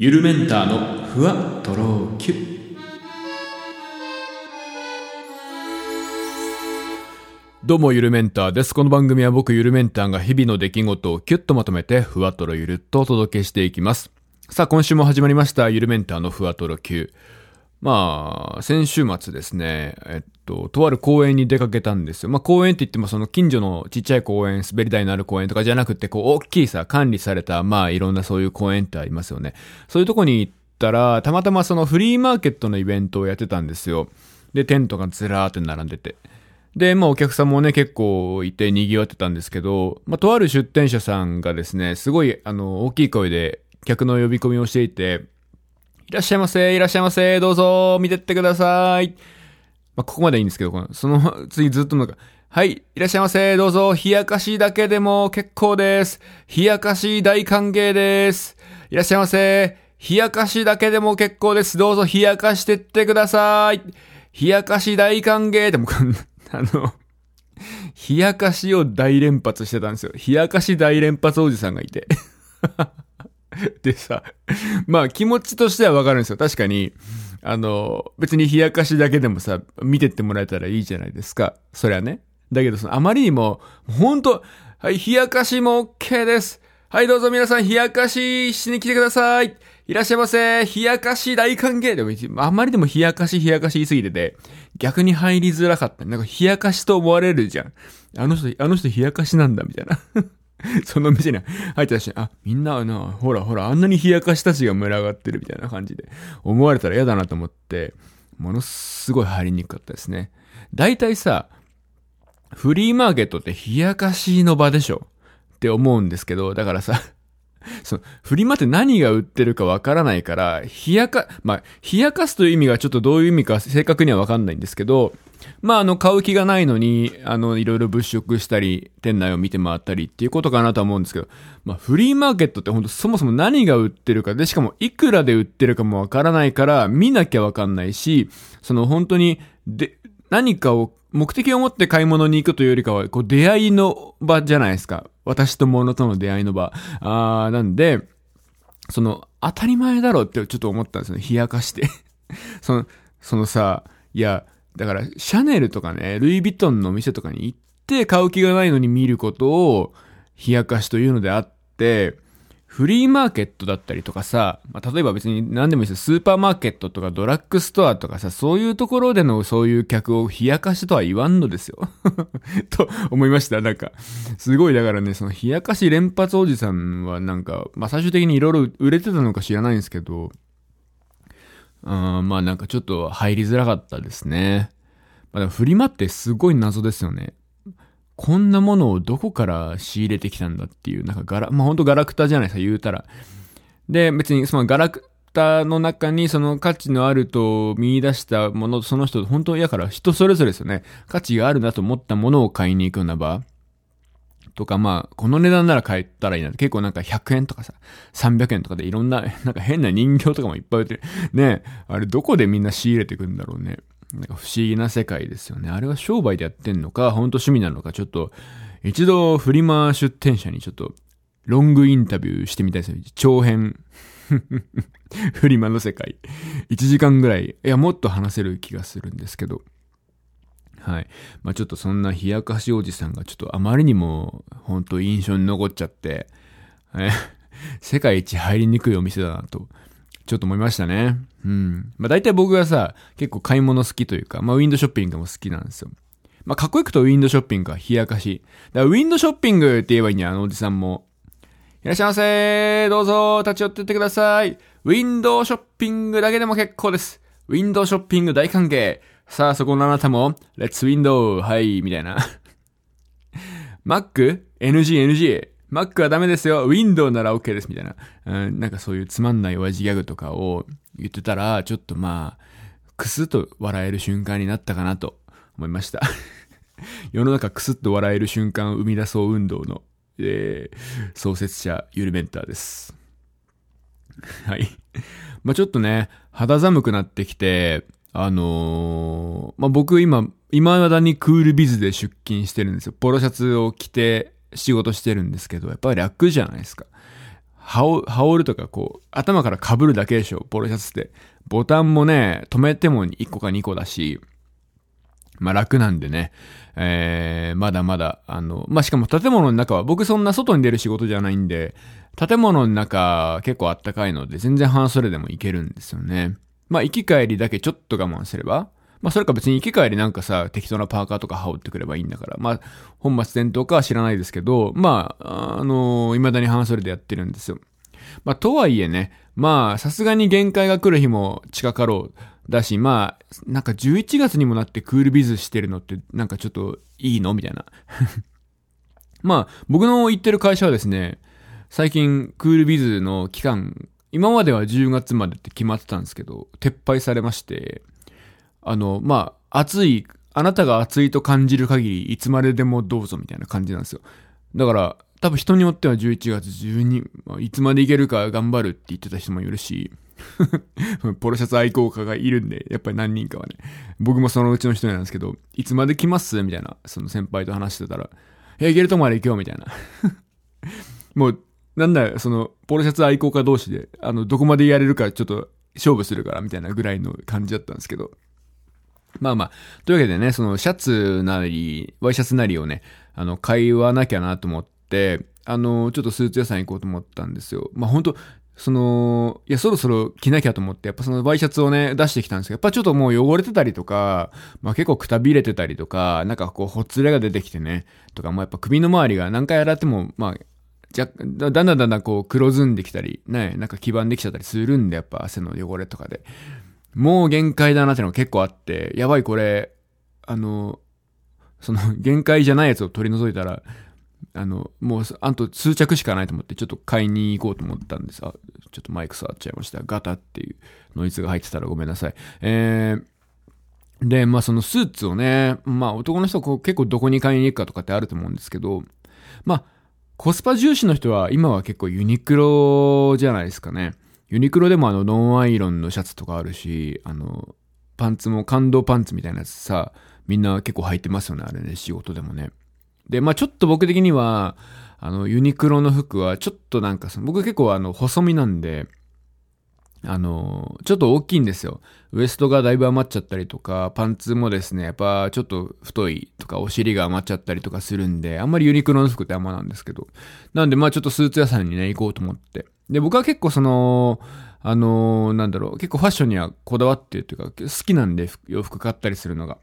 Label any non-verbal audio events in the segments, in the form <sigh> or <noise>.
ゆるメンターのふわとろきゅどうもゆるメンターです。この番組は僕ゆるメンターが日々の出来事をキュッとまとめてふわとろゆるっとお届けしていきます。さあ今週も始まりましたゆるメンターのふわとろきゅまあ、先週末ですね、えっと、とある公園に出かけたんですよ。まあ公園って言ってもその近所のちっちゃい公園、滑り台のある公園とかじゃなくて、こう大きいさ、管理された、まあいろんなそういう公園ってありますよね。そういうとこに行ったら、たまたまそのフリーマーケットのイベントをやってたんですよ。で、テントがずらーって並んでて。で、まあお客さんもね、結構いて賑わってたんですけど、まあとある出店者さんがですね、すごい、あの、大きい声で客の呼び込みをしていて、いらっしゃいませ、いらっしゃいませ、どうぞ、見てってください。まあ、ここまでいいんですけど、このその <laughs> 次ずっとなんか、はい、いらっしゃいませ、どうぞ、冷やかしだけでも結構です。冷やかし大歓迎です。いらっしゃいませ、冷やかしだけでも結構です。どうぞ冷やかしてってください。冷やかし大歓迎でも、<laughs> あの、冷やかしを大連発してたんですよ。冷やかし大連発おじさんがいて。<laughs> <laughs> でさ、まあ気持ちとしてはわかるんですよ。確かに、あの、別に冷やかしだけでもさ、見てってもらえたらいいじゃないですか。そりゃね。だけどその、あまりにも、ほんと、はい、冷やかしも OK です。はい、どうぞ皆さん冷やかししに来てください。いらっしゃいませ。冷やかし大歓迎でも、あまりでも冷やかし冷やかし言いすぎてて、逆に入りづらかった。なんか冷やかしと思われるじゃん。あの人、あの人冷やかしなんだ、みたいな。<laughs> その店に入ったし、あ、みんなな、ほらほら、あんなに冷やかしたちが群がってるみたいな感じで思われたら嫌だなと思って、ものすごい入りにくかったですね。大体さ、フリーマーケットって冷やかしの場でしょって思うんですけど、だからさ、<laughs> その、フリマって何が売ってるかわからないから、冷やか、まあ、冷やかすという意味がちょっとどういう意味か正確にはわかんないんですけど、まあ、あの、買う気がないのに、あの、いろいろ物色したり、店内を見て回ったりっていうことかなとは思うんですけど、まあ、フリーマーケットって本当そもそも何が売ってるかで、しかもいくらで売ってるかもわからないから、見なきゃわかんないし、その本当に、で、何かを、目的を持って買い物に行くというよりかは、こう、出会いの場じゃないですか。私と物との出会いの場。あー、なんで、その、当たり前だろうってちょっと思ったんですよね。冷やかして。<laughs> その、そのさ、いや、だから、シャネルとかね、ルイ・ヴィトンの店とかに行って買う気がないのに見ることを、冷やかしというのであって、フリーマーケットだったりとかさ、まあ、例えば別に何でもいいです。スーパーマーケットとかドラッグストアとかさ、そういうところでのそういう客を冷やかしとは言わんのですよ。<laughs> と思いました。なんか、すごいだからね、その冷やかし連発おじさんはなんか、まあ、最終的にいろいろ売れてたのか知らないんですけど、うん、まあなんかちょっと入りづらかったですね。まあ、でもフリマってすごい謎ですよね。こんなものをどこから仕入れてきたんだっていう、なんかガラ、まあ、ほんとガラクタじゃないですか、言うたら。で、別にそのガラクタの中にその価値のあると見出したもの、その人、本当やから人それぞれですよね。価値があるなと思ったものを買いに行くような場。とか、まあ、この値段なら買えたらいいな。結構なんか100円とかさ、300円とかでいろんな、<laughs> なんか変な人形とかもいっぱい売ってる。ねあれどこでみんな仕入れてくんだろうね。なんか不思議な世界ですよね。あれは商売でやってんのか、本当趣味なのか、ちょっと、一度フリマ出店者にちょっと、ロングインタビューしてみたいですよ。長編。<laughs> フリマの世界。1時間ぐらい、いや、もっと話せる気がするんですけど。はい。まあちょっとそんな冷やかしおじさんがちょっとあまりにも、本当印象に残っちゃって、世界一入りにくいお店だなと、ちょっと思いましたね。うん。まあ大体僕がさ、結構買い物好きというか、まあウィンドショッピングも好きなんですよ。まあかっこよくとウィンドショッピングか、冷やかし。だからウィンドショッピングって言えばいいんや、あのおじさんも。いらっしゃいませどうぞ、立ち寄ってってください。ウィンドウショッピングだけでも結構です。ウィンドウショッピング大歓迎。さあ、そこのあなたも、レッツウィンドウ、はい、みたいな。Mac? NG, NG. Mac はダメですよ。Windows なら OK です。みたいな。うん、なんかそういうつまんない親父ギャグとかを言ってたら、ちょっとまあ、クスッと笑える瞬間になったかなと思いました。<laughs> 世の中クスッと笑える瞬間を生み出そう運動の、えー、創設者、ユルメンターです。はい。まあちょっとね、肌寒くなってきて、あのーまあ、僕今、未だにクールビズで出勤してるんですよ。ポロシャツを着て仕事してるんですけど、やっぱり楽じゃないですか。羽織羽織るとかこう、頭から被るだけでしょ、ポロシャツって。ボタンもね、止めても1個か2個だし、まあ楽なんでね、えー、まだまだ、あの、まあしかも建物の中は、僕そんな外に出る仕事じゃないんで、建物の中結構あったかいので、全然半袖でもいけるんですよね。まあ行き帰りだけちょっと我慢すれば、まあそれか別に行き帰りなんかさ、適当なパーカーとか羽織ってくればいいんだから、まあ本末転倒かは知らないですけど、まあ、あのー、未だに半袖でやってるんですよ。まあとはいえね、まあさすがに限界が来る日も近かろう。だし、まあ、なんか11月にもなってクールビズしてるのってなんかちょっといいのみたいな。<laughs> まあ、僕の行ってる会社はですね、最近クールビズの期間、今までは10月までって決まってたんですけど、撤廃されまして、あの、まあ、暑い、あなたが暑いと感じる限り、いつまででもどうぞみたいな感じなんですよ。だから、多分人によっては11月12、まあ、いつまでいけるか頑張るって言ってた人もいるし、<laughs> ポロシャツ愛好家がいるんで、やっぱり何人かはね、僕もそのうちの人なんですけど、いつまで来ます？みたいな、その先輩と話してたら、いや、いけるとこまで行けよみたいな。<laughs> もう、なんだよ、その、ポロシャツ愛好家同士で、あの、どこまでやれるかちょっと勝負するからみたいなぐらいの感じだったんですけど。まあまあ、というわけでね、そのシャツなり、ワイシャツなりをね、あの、買いわなきゃなと思って、あの、ちょっとスーツ屋さん行こうと思ったんですよ。まあ本当その、いや、そろそろ着なきゃと思って、やっぱそのワイシャツをね、出してきたんですけど、やっぱちょっともう汚れてたりとか、まあ結構くたびれてたりとか、なんかこう、ほつれが出てきてね、とか、もうやっぱ首の周りが何回洗っても、まあ、じゃ、だんだんだんだんこう黒ずんできたり、ね、なんか黄ばんできちゃったりするんで、やっぱ汗の汚れとかで。もう限界だなってのが結構あって、やばいこれ、あの、その <laughs> 限界じゃないやつを取り除いたら、あの、もう、あと数着しかないと思って、ちょっと買いに行こうと思ったんです。あ、ちょっとマイク触っちゃいました。ガタっていうノイズが入ってたらごめんなさい。えー、で、まあそのスーツをね、まあ男の人こう結構どこに買いに行くかとかってあると思うんですけど、まあ、コスパ重視の人は今は結構ユニクロじゃないですかね。ユニクロでもあのノンアイロンのシャツとかあるし、あの、パンツも感動パンツみたいなやつさ、みんな結構履いてますよね、あれね、仕事でもね。で、まあちょっと僕的には、あの、ユニクロの服はちょっとなんかその僕結構あの、細身なんで、あの、ちょっと大きいんですよ。ウエストがだいぶ余っちゃったりとか、パンツもですね、やっぱちょっと太いとか、お尻が余っちゃったりとかするんで、あんまりユニクロの服ってあんまなんですけど。なんでまあちょっとスーツ屋さんにね、行こうと思って。で、僕は結構その、あのなんだろう、結構ファッションにはこだわってるというか、好きなんで洋服買ったりするのが。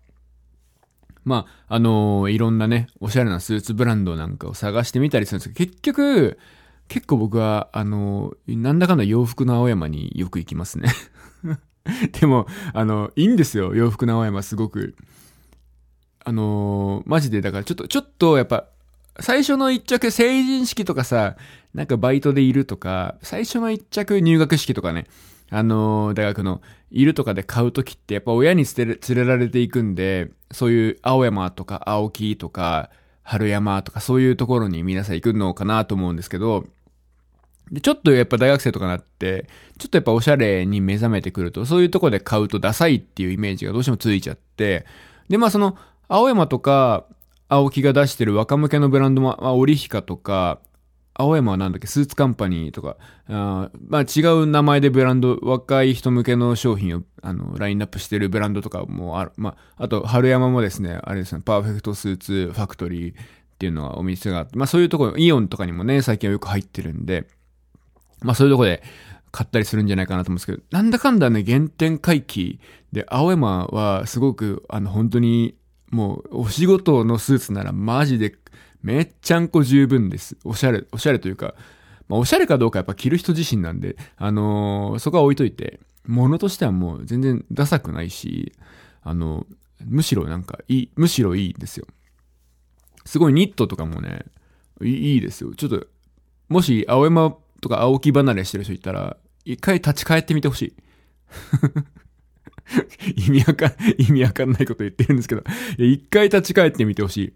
まあ、あのー、いろんなね、おしゃれなスーツブランドなんかを探してみたりするんですけど、結局、結構僕は、あのー、なんだかんだ洋服の青山によく行きますね <laughs> でも、あの、いいんですよ、洋服の青山すごく。あのー、マジで、だからちょっと、ちょっとやっぱ、最初の一着成人式とかさ、なんかバイトでいるとか、最初の一着入学式とかね、あのー、大学の、いるとかで買うときってやっぱ親に連れられていくんで、そういう青山とか青木とか春山とかそういうところに皆さん行くのかなと思うんですけど、で、ちょっとやっぱ大学生とかなって、ちょっとやっぱおしゃれに目覚めてくると、そういうとこで買うとダサいっていうイメージがどうしてもついちゃって、で、まあその、青山とか、青木が出してる若向けのブランドも、まあ、オリヒカとか、青山はなんだっけ、スーツカンパニーとか、あまあ違う名前でブランド、若い人向けの商品を、あの、ラインナップしてるブランドとかもある。まあ、あと、春山もですね、あれですね、パーフェクトスーツファクトリーっていうのはお店があって、まあそういうところ、イオンとかにもね、最近はよく入ってるんで、まあそういうところで買ったりするんじゃないかなと思うんですけど、なんだかんだね、原点回帰で、青山はすごく、あの、本当に、もう、お仕事のスーツならマジでめっちゃんこ十分です。おしゃれ、おしゃれというか、まあ、おしゃれかどうかやっぱ着る人自身なんで、あのー、そこは置いといて、物としてはもう全然ダサくないし、あの、むしろなんかいい、むしろいいんですよ。すごいニットとかもね、いいですよ。ちょっと、もし青山とか青木離れしてる人いたら、一回立ち返ってみてほしい。<laughs> 意味わかん、意味わかんないこと言ってるんですけど、一回立ち返ってみてほしい。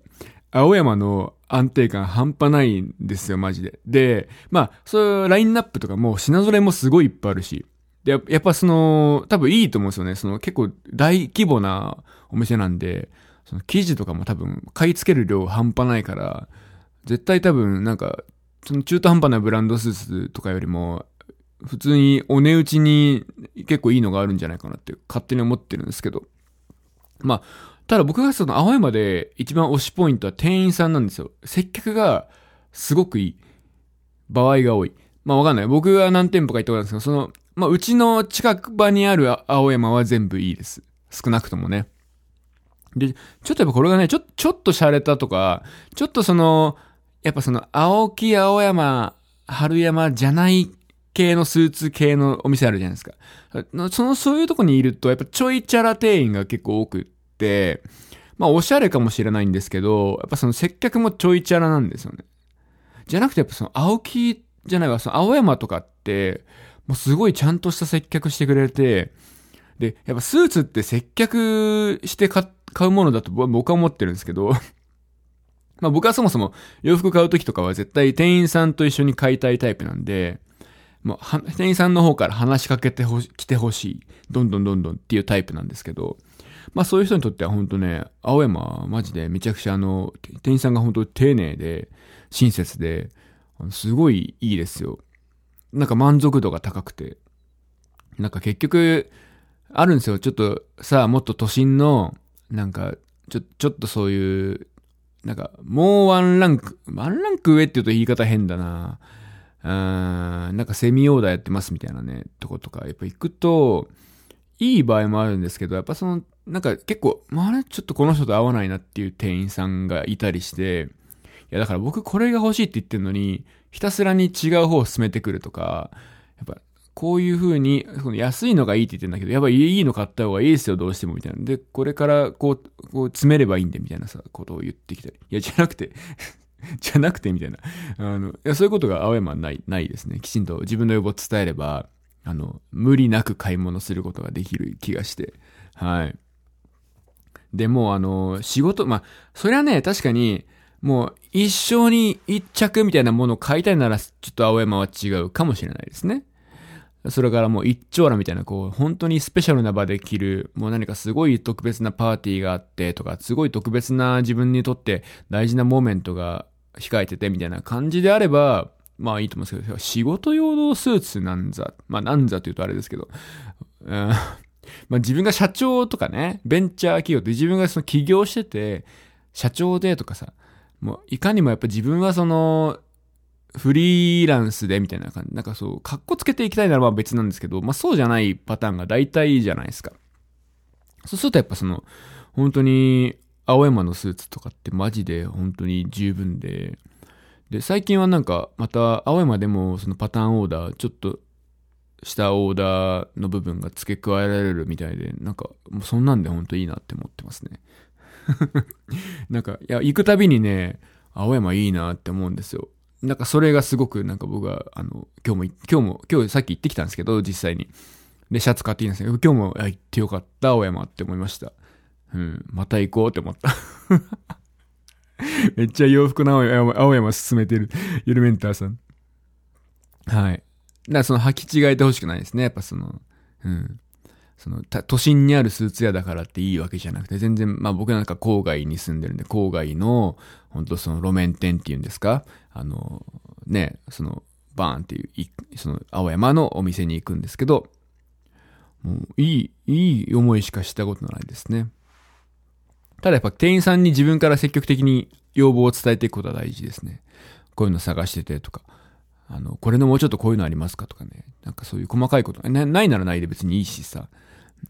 青山の安定感半端ないんですよ、マジで。で、まあ、そういうラインナップとかも品揃えもすごいいっぱいあるし。で、やっぱその、多分いいと思うんですよね。その結構大規模なお店なんで、その生地とかも多分買い付ける量半端ないから、絶対多分なんか、その中途半端なブランドスーツとかよりも、普通にお値打ちに結構いいのがあるんじゃないかなって勝手に思ってるんですけど。まあ、ただ僕がその青山で一番推しポイントは店員さんなんですよ。接客がすごくいい場合が多い。まあわかんない。僕が何店舗か行ったことあるんですけど、その、まあうちの近く場にある青山は全部いいです。少なくともね。で、ちょっとやっぱこれがね、ちょ、ちょっと洒落たとか、ちょっとその、やっぱその、青木青山、春山じゃない系のスーツ系のお店あるじゃないですか。その、そういうとこにいると、やっぱちょいチャラ店員が結構多くって、まあおしゃれかもしれないんですけど、やっぱその接客もちょいチャラなんですよね。じゃなくてやっぱその青木じゃないわ、その青山とかって、もうすごいちゃんとした接客してくれて、で、やっぱスーツって接客して買うものだと僕は思ってるんですけど、<laughs> まあ僕はそもそも洋服買う時とかは絶対店員さんと一緒に買いたいタイプなんで、もう店員さんの方から話しかけてほし、来てほしい。どんどんどんどんっていうタイプなんですけど、まあそういう人にとっては本当ね、青山はマジでめちゃくちゃあの、店員さんが本当丁寧で、親切で、すごいいいですよ。なんか満足度が高くて。なんか結局、あるんですよ。ちょっとさ、もっと都心の、なんか、ちょ、ちょっとそういう、なんか、もうワンランク、ワンランク上って言うと言い方変だな。うん、なんかセミオーダーやってますみたいなね、とことか、やっぱ行くと、いい場合もあるんですけど、やっぱその、なんか結構、あれちょっとこの人と合わないなっていう店員さんがいたりして、いやだから僕これが欲しいって言ってるのに、ひたすらに違う方を進めてくるとか、やっぱこういう風に、その安いのがいいって言ってんだけど、やっぱいいの買った方がいいですよ、どうしても、みたいな。で、これからこう、こう詰めればいいんで、みたいなさ、ことを言ってきたり。いや、じゃなくて <laughs> じゃなくて、みたいな。あの、いや、そういうことが青山はない、ないですね。きちんと自分の要望を伝えれば、あの、無理なく買い物することができる気がして。はい。でも、あの、仕事、まあ、それはね、確かに、もう一生に一着みたいなものを買いたいなら、ちょっと青山は違うかもしれないですね。それからもう一丁羅みたいな、こう、本当にスペシャルな場で着る、もう何かすごい特別なパーティーがあってとか、すごい特別な自分にとって大事なモーメントが控えててみたいな感じであれば、まあいいと思うんですけど、仕事用のスーツなんざ、まあなんざと言うとあれですけど、まあ自分が社長とかね、ベンチャー企業って自分がその起業してて、社長でとかさ、もう、いかにもやっぱ自分はその、フリーランスでみたいな感じ。なんかそう、格好つけていきたいならば別なんですけど、まあそうじゃないパターンが大体じゃないですか。そうするとやっぱその、本当に、青山のスーツとかってマジで本当に十分で、で、最近はなんか、また、青山でもそのパターンオーダー、ちょっとしたオーダーの部分が付け加えられるみたいで、なんか、もうそんなんで本当いいなって思ってますね。<laughs> なんか、いや、行くたびにね、青山いいなって思うんですよ。なんかそれがすごくなんか僕は、あの、今日も、今日も、今日さっき行ってきたんですけど、実際に。で、シャツ買っていいんですけど、今日も行ってよかった、青山って思いました。うん、また行こうって思った。<laughs> めっちゃ洋服の青山、青山進めてる、ゆるメンターさん。はい。だからその履き違えてほしくないですね。やっぱその、うん。その、都心にあるスーツ屋だからっていいわけじゃなくて、全然、まあ僕なんか郊外に住んでるんで、郊外の、本当その路面店っていうんですか？あの、ね、その、バーンっていう、その、青山のお店に行くんですけど、もう、いい、いい思いしかしたことないですね。ただやっぱ店員さんに自分から積極的に要望を伝えていくことは大事ですね。こういうの探しててとか。あの、これのもうちょっとこういうのありますかとかね。なんかそういう細かいこと。なないならないで別にいいしさ。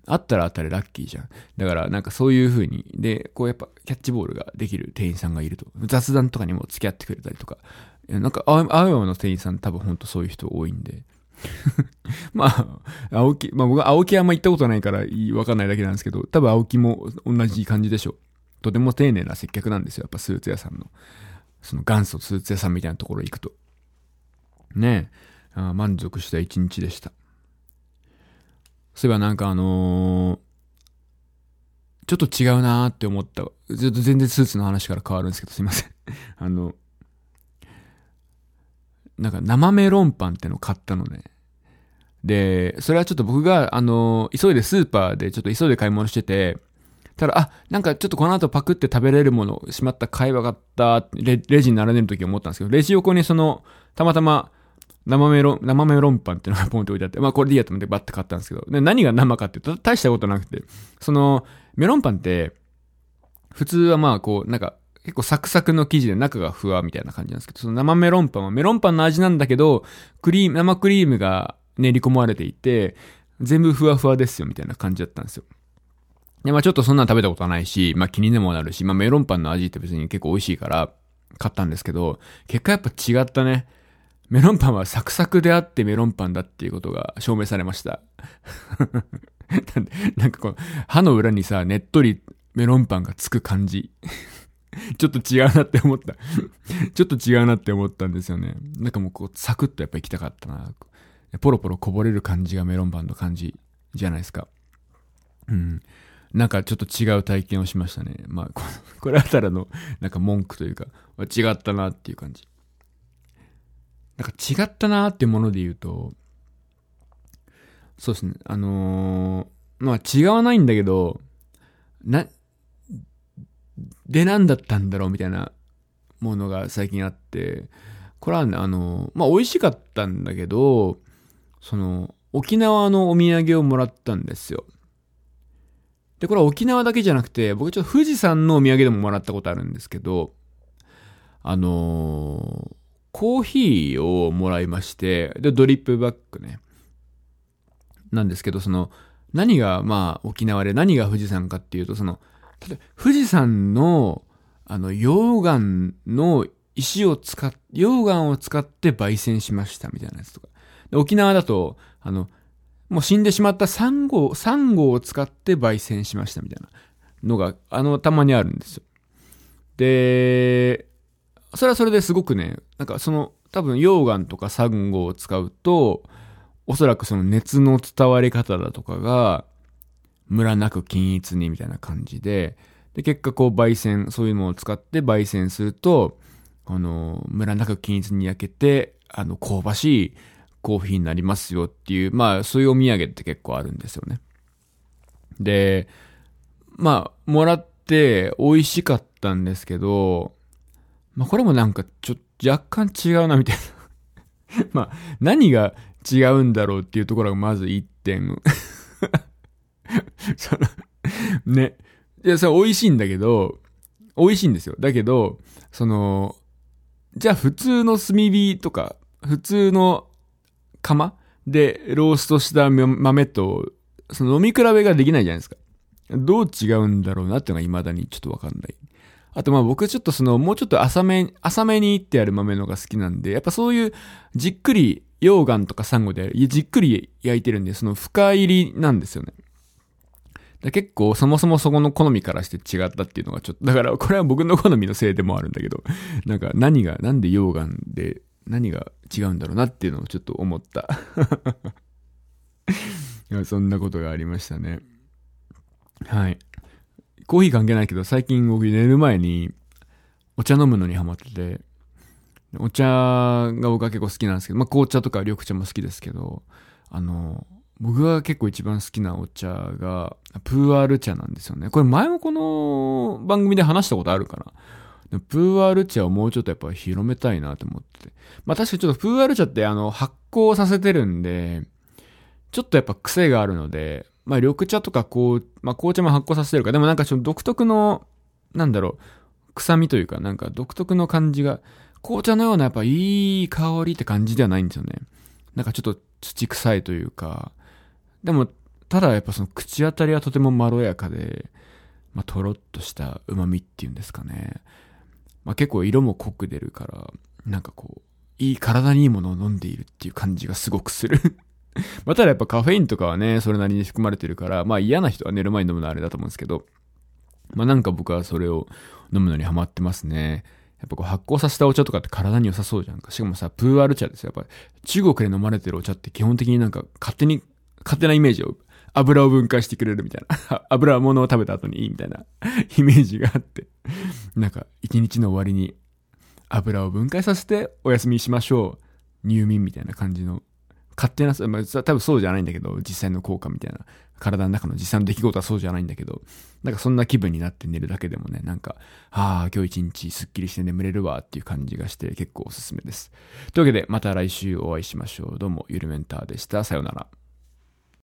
あったらあったらラッキーじゃん。だからなんかそういう風に、で、こうやっぱキャッチボールができる店員さんがいると。雑談とかにも付き合ってくれたりとか。なんか、青山の店員さん多分ほんとそういう人多いんで。<laughs> まあ、青木、まあ僕は青木あんま行ったことないからわかんないだけなんですけど、多分青木も同じ感じでしょう。とても丁寧な接客なんですよ。やっぱスーツ屋さんの。その元祖スーツ屋さんみたいなところ行くと。ねえ、満足した一日でした。そういえばなんかあのー、ちょっと違うなーって思った。ずっと全然スーツの話から変わるんですけど、すいません。<laughs> あの、なんか生メロンパンってのを買ったのね。で、それはちょっと僕が、あの、急いでスーパーでちょっと急いで買い物してて、ただ、あ、なんかちょっとこの後パクって食べれるもの、しまった買えばよかったレ、レジに並んでる時思ったんですけど、レジ横にその、たまたま、生メロン、生メロンパンっていうのがポンって置いてあって、まあこれでいいやと思ってバッて買ったんですけど、で何が生かって大したことなくて、その、メロンパンって、普通はまあこう、なんか、結構サクサクの生地で中がふわみたいな感じなんですけど、その生メロンパンはメロンパンの味なんだけど、クリーム、生クリームが練り込まれていて、全部ふわふわですよみたいな感じだったんですよ。で、まあちょっとそんなの食べたことはないし、まあ気にでもなるし、まあメロンパンの味って別に結構美味しいから買ったんですけど、結果やっぱ違ったね。メロンパンはサクサクであってメロンパンだっていうことが証明されました。<laughs> なんかこう、歯の裏にさ、ねっとりメロンパンがつく感じ。<laughs> ちょっと違うなって思った。<laughs> ちょっと違うなって思ったんですよね。なんかもうこう、サクッとやっぱ行きたかったな。ポロポロこぼれる感じがメロンパンの感じじゃないですか。うん。なんかちょっと違う体験をしましたね。まあ、こ <laughs> れあたらの、なんか文句というか、違ったなっていう感じ。なんか違ったなっていうもので言うと、そうですね。あのー、まあ違わないんだけど、な、で何だったんだろうみたいなものが最近あって、これはね、あの、まあ美味しかったんだけど、その、沖縄のお土産をもらったんですよ。で、これは沖縄だけじゃなくて、僕ちょっと富士山のお土産でももらったことあるんですけど、あのー、コーヒーをもらいまして、で、ドリップバッグね。なんですけど、その、何が、まあ、沖縄で何が富士山かっていうと、その、例えば、富士山の、あの、溶岩の石を使っ、溶岩を使って焙煎しましたみたいなやつとか。沖縄だと、あの、もう死んでしまったサンゴ、サンゴを使って焙煎しましたみたいなのが、あの、たまにあるんですよ。で、それはそれですごくね、なんかその、多分溶岩とかサンゴを使うと、おそらくその熱の伝わり方だとかが、ムラなく均一にみたいな感じで、で、結果こう焙煎、そういうのを使って焙煎すると、あの、ムラなく均一に焼けて、あの、香ばしいコーヒーになりますよっていう、まあ、そういうお土産って結構あるんですよね。で、まあ、もらって美味しかったんですけど、まあ、これもなんかちょ、若干違うなみたいな <laughs> まあ、何が違うんだろうっていうところがまず一点 <laughs> <laughs> そのね。いや、それ美味しいんだけど、美味しいんですよ。だけど、その、じゃあ普通の炭火とか、普通の釜でローストした豆と、その飲み比べができないじゃないですか。どう違うんだろうなっていうのが未だにちょっとわかんない。あとまあ僕ちょっとそのもうちょっと浅め、浅めにいってある豆のが好きなんで、やっぱそういうじっくり溶岩とかサンゴでじっくり焼いてるんで、その深入りなんですよね。結構そもそもそこの好みからして違ったっていうのがちょっと、だからこれは僕の好みのせいでもあるんだけど、なんか何が、なんで溶岩で何が違うんだろうなっていうのをちょっと思ったいや。そんなことがありましたね。はい。コーヒー関係ないけど、最近僕寝る前にお茶飲むのにハマってて、お茶が僕は結構好きなんですけど、まあ紅茶とか緑茶も好きですけど、あの、僕が結構一番好きなお茶が、プーアール茶なんですよね。これ前もこの番組で話したことあるかなプーアール茶をもうちょっとやっぱ広めたいなと思ってて。まあ確かにちょっとプーアール茶ってあの発酵させてるんで、ちょっとやっぱ癖があるので、まあ緑茶とかこう、まあ紅茶も発酵させてるから、でもなんかちょっと独特の、なんだろう、臭みというかなんか独特の感じが、紅茶のようなやっぱいい香りって感じではないんですよね。なんかちょっと土臭いというか、でも、ただやっぱその口当たりはとてもまろやかで、まあ、とろっとした旨味っていうんですかね。まあ、結構色も濃く出るから、なんかこう、いい体にいいものを飲んでいるっていう感じがすごくする <laughs> ま、ただやっぱカフェインとかはね、それなりに含まれてるから、まあ嫌な人は寝る前に飲むのはあれだと思うんですけど、まあなんか僕はそれを飲むのにハマってますね。やっぱこう発酵させたお茶とかって体に良さそうじゃんか。しかもさ、プーアル茶ですよ。やっぱ中国で飲まれてるお茶って基本的になんか勝手に、勝手なイメージを油を分解してくれるみたいな。<laughs> 油は物を食べた後にいいみたいな <laughs> イメージがあってなんか、一日の終わりに油を分解させてお休みしましょう。入眠みたいな感じの勝手な、まあ、多分そうじゃないんだけど、実際の効果みたいな。体の中の実際の出来事はそうじゃないんだけど、なんかそんな気分になって寝るだけでもね、なんか、ああ、今日一日スッキリして眠れるわっていう感じがして結構おすすめです。というわけで、また来週お会いしましょう。どうも、ゆるメンターでした。さようなら。